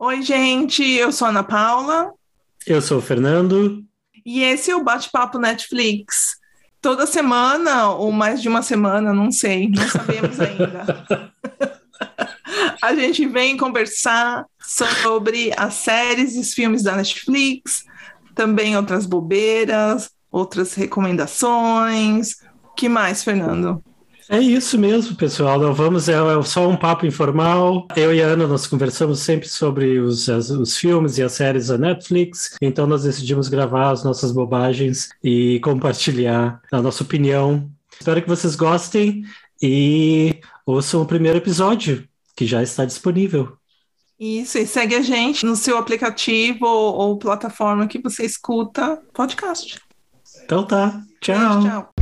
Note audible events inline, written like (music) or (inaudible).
Oi, gente, eu sou a Ana Paula. Eu sou o Fernando. E esse é o Bate-Papo Netflix. Toda semana, ou mais de uma semana, não sei, não sabemos (laughs) ainda. a gente vem conversar sobre as séries e os filmes da Netflix, também outras bobeiras, outras recomendações. O que mais, Fernando? É isso mesmo, pessoal. Não vamos, é, é, só um papo informal. Eu e a Ana, nós conversamos sempre sobre os, as, os filmes e as séries da Netflix, então nós decidimos gravar as nossas bobagens e compartilhar a nossa opinião. Espero que vocês gostem e ouçam o primeiro episódio, que já está disponível. Isso, e segue a gente no seu aplicativo ou, ou plataforma que você escuta podcast. Então tá. Tchau. Beijo, tchau.